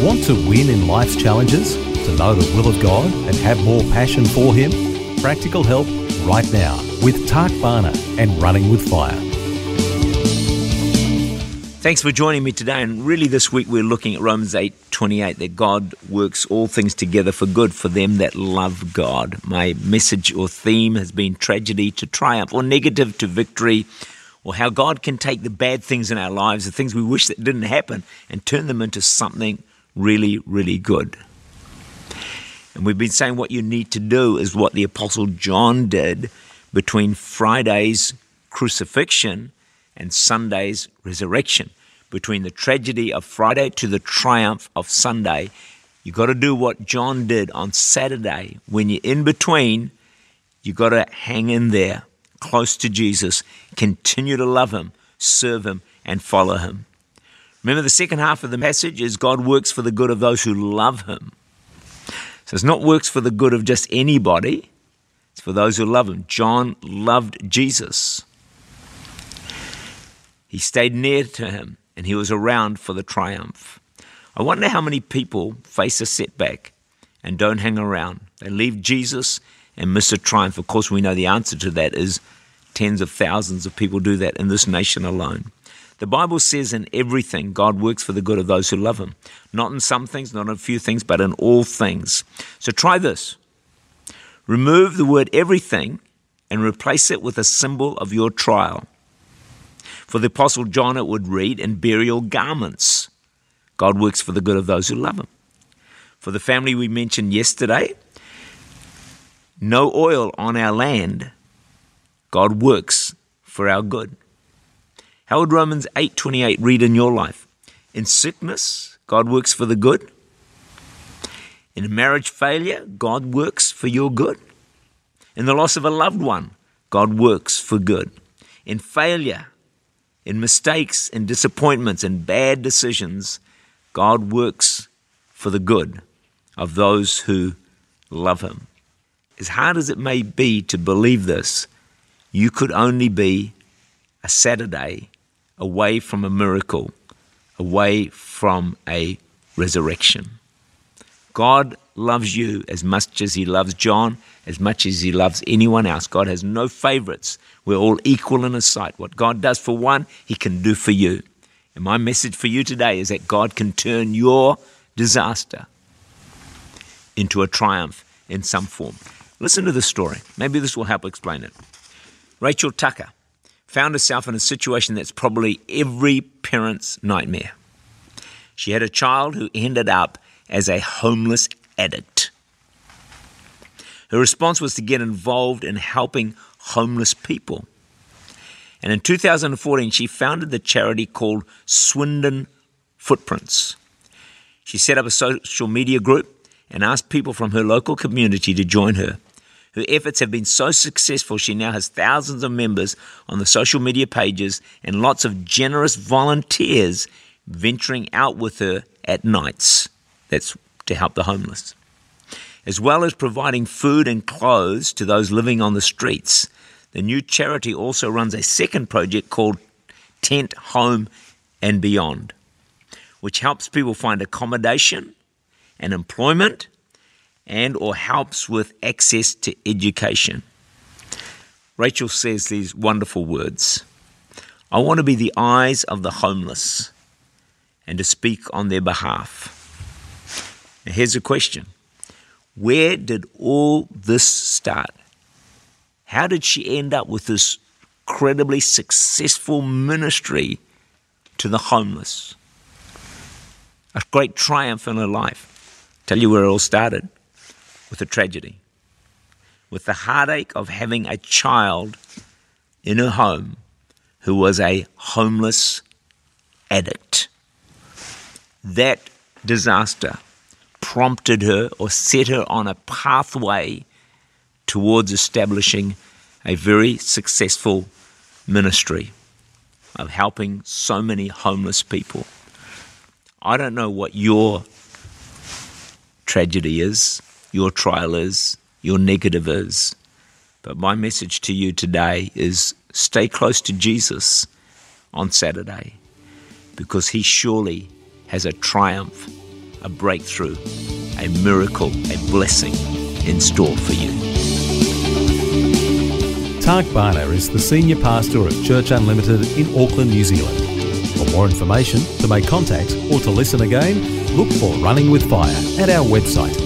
Want to win in life's challenges? To know the will of God and have more passion for Him? Practical help right now with Tak Bhana and Running with Fire. Thanks for joining me today. And really, this week we're looking at Romans 8 28 that God works all things together for good for them that love God. My message or theme has been tragedy to triumph or negative to victory or how God can take the bad things in our lives, the things we wish that didn't happen, and turn them into something really, really good. And we've been saying what you need to do is what the Apostle John did between Friday's crucifixion and Sunday's resurrection. Between the tragedy of Friday to the triumph of Sunday, you've got to do what John did on Saturday. When you're in between, you've got to hang in there close to Jesus, continue to love Him, serve Him, and follow Him. Remember, the second half of the message is God works for the good of those who love Him. So it's not works for the good of just anybody, it's for those who love Him. John loved Jesus. He stayed near to Him and he was around for the triumph. I wonder how many people face a setback and don't hang around. They leave Jesus and miss a triumph. Of course, we know the answer to that is tens of thousands of people do that in this nation alone. The Bible says in everything, God works for the good of those who love Him. Not in some things, not in a few things, but in all things. So try this. Remove the word everything and replace it with a symbol of your trial. For the Apostle John, it would read, in burial garments. God works for the good of those who love Him. For the family we mentioned yesterday, no oil on our land. God works for our good. How would Romans 8:28 read in your life? In sickness, God works for the good. In a marriage failure, God works for your good. In the loss of a loved one, God works for good. In failure, in mistakes, in disappointments, in bad decisions, God works for the good of those who love Him. As hard as it may be to believe this, you could only be a Saturday away from a miracle, away from a resurrection. God loves you as much as He loves John, as much as He loves anyone else. God has no favorites. We're all equal in His sight. What God does for one, He can do for you. And my message for you today is that God can turn your disaster into a triumph in some form. Listen to this story. Maybe this will help explain it. Rachel Tucker found herself in a situation that's probably every parent's nightmare. She had a child who ended up as a homeless addict. Her response was to get involved in helping homeless people. And in 2014, she founded the charity called Swindon Footprints. She set up a social media group and asked people from her local community to join her. Her efforts have been so successful, she now has thousands of members on the social media pages and lots of generous volunteers venturing out with her at nights. That's to help the homeless. As well as providing food and clothes to those living on the streets, the new charity also runs a second project called Tent Home and Beyond, which helps people find accommodation and employment and or helps with access to education. Rachel says these wonderful words. I want to be the eyes of the homeless and to speak on their behalf. Now here's a question. Where did all this start? How did she end up with this incredibly successful ministry to the homeless? A great triumph in her life. Tell you where it all started with a tragedy, with the heartache of having a child in her home who was a homeless addict. that disaster prompted her or set her on a pathway towards establishing a very successful ministry of helping so many homeless people. I don't know what your tragedy is, your trial is, your negative is, but my message to you today is stay close to Jesus on Saturday because he surely has a triumph, a breakthrough, a miracle, a blessing in store for you. Tak Bhana is the Senior Pastor of Church Unlimited in Auckland, New Zealand. For more information, to make contact, or to listen again, look for Running with Fire at our website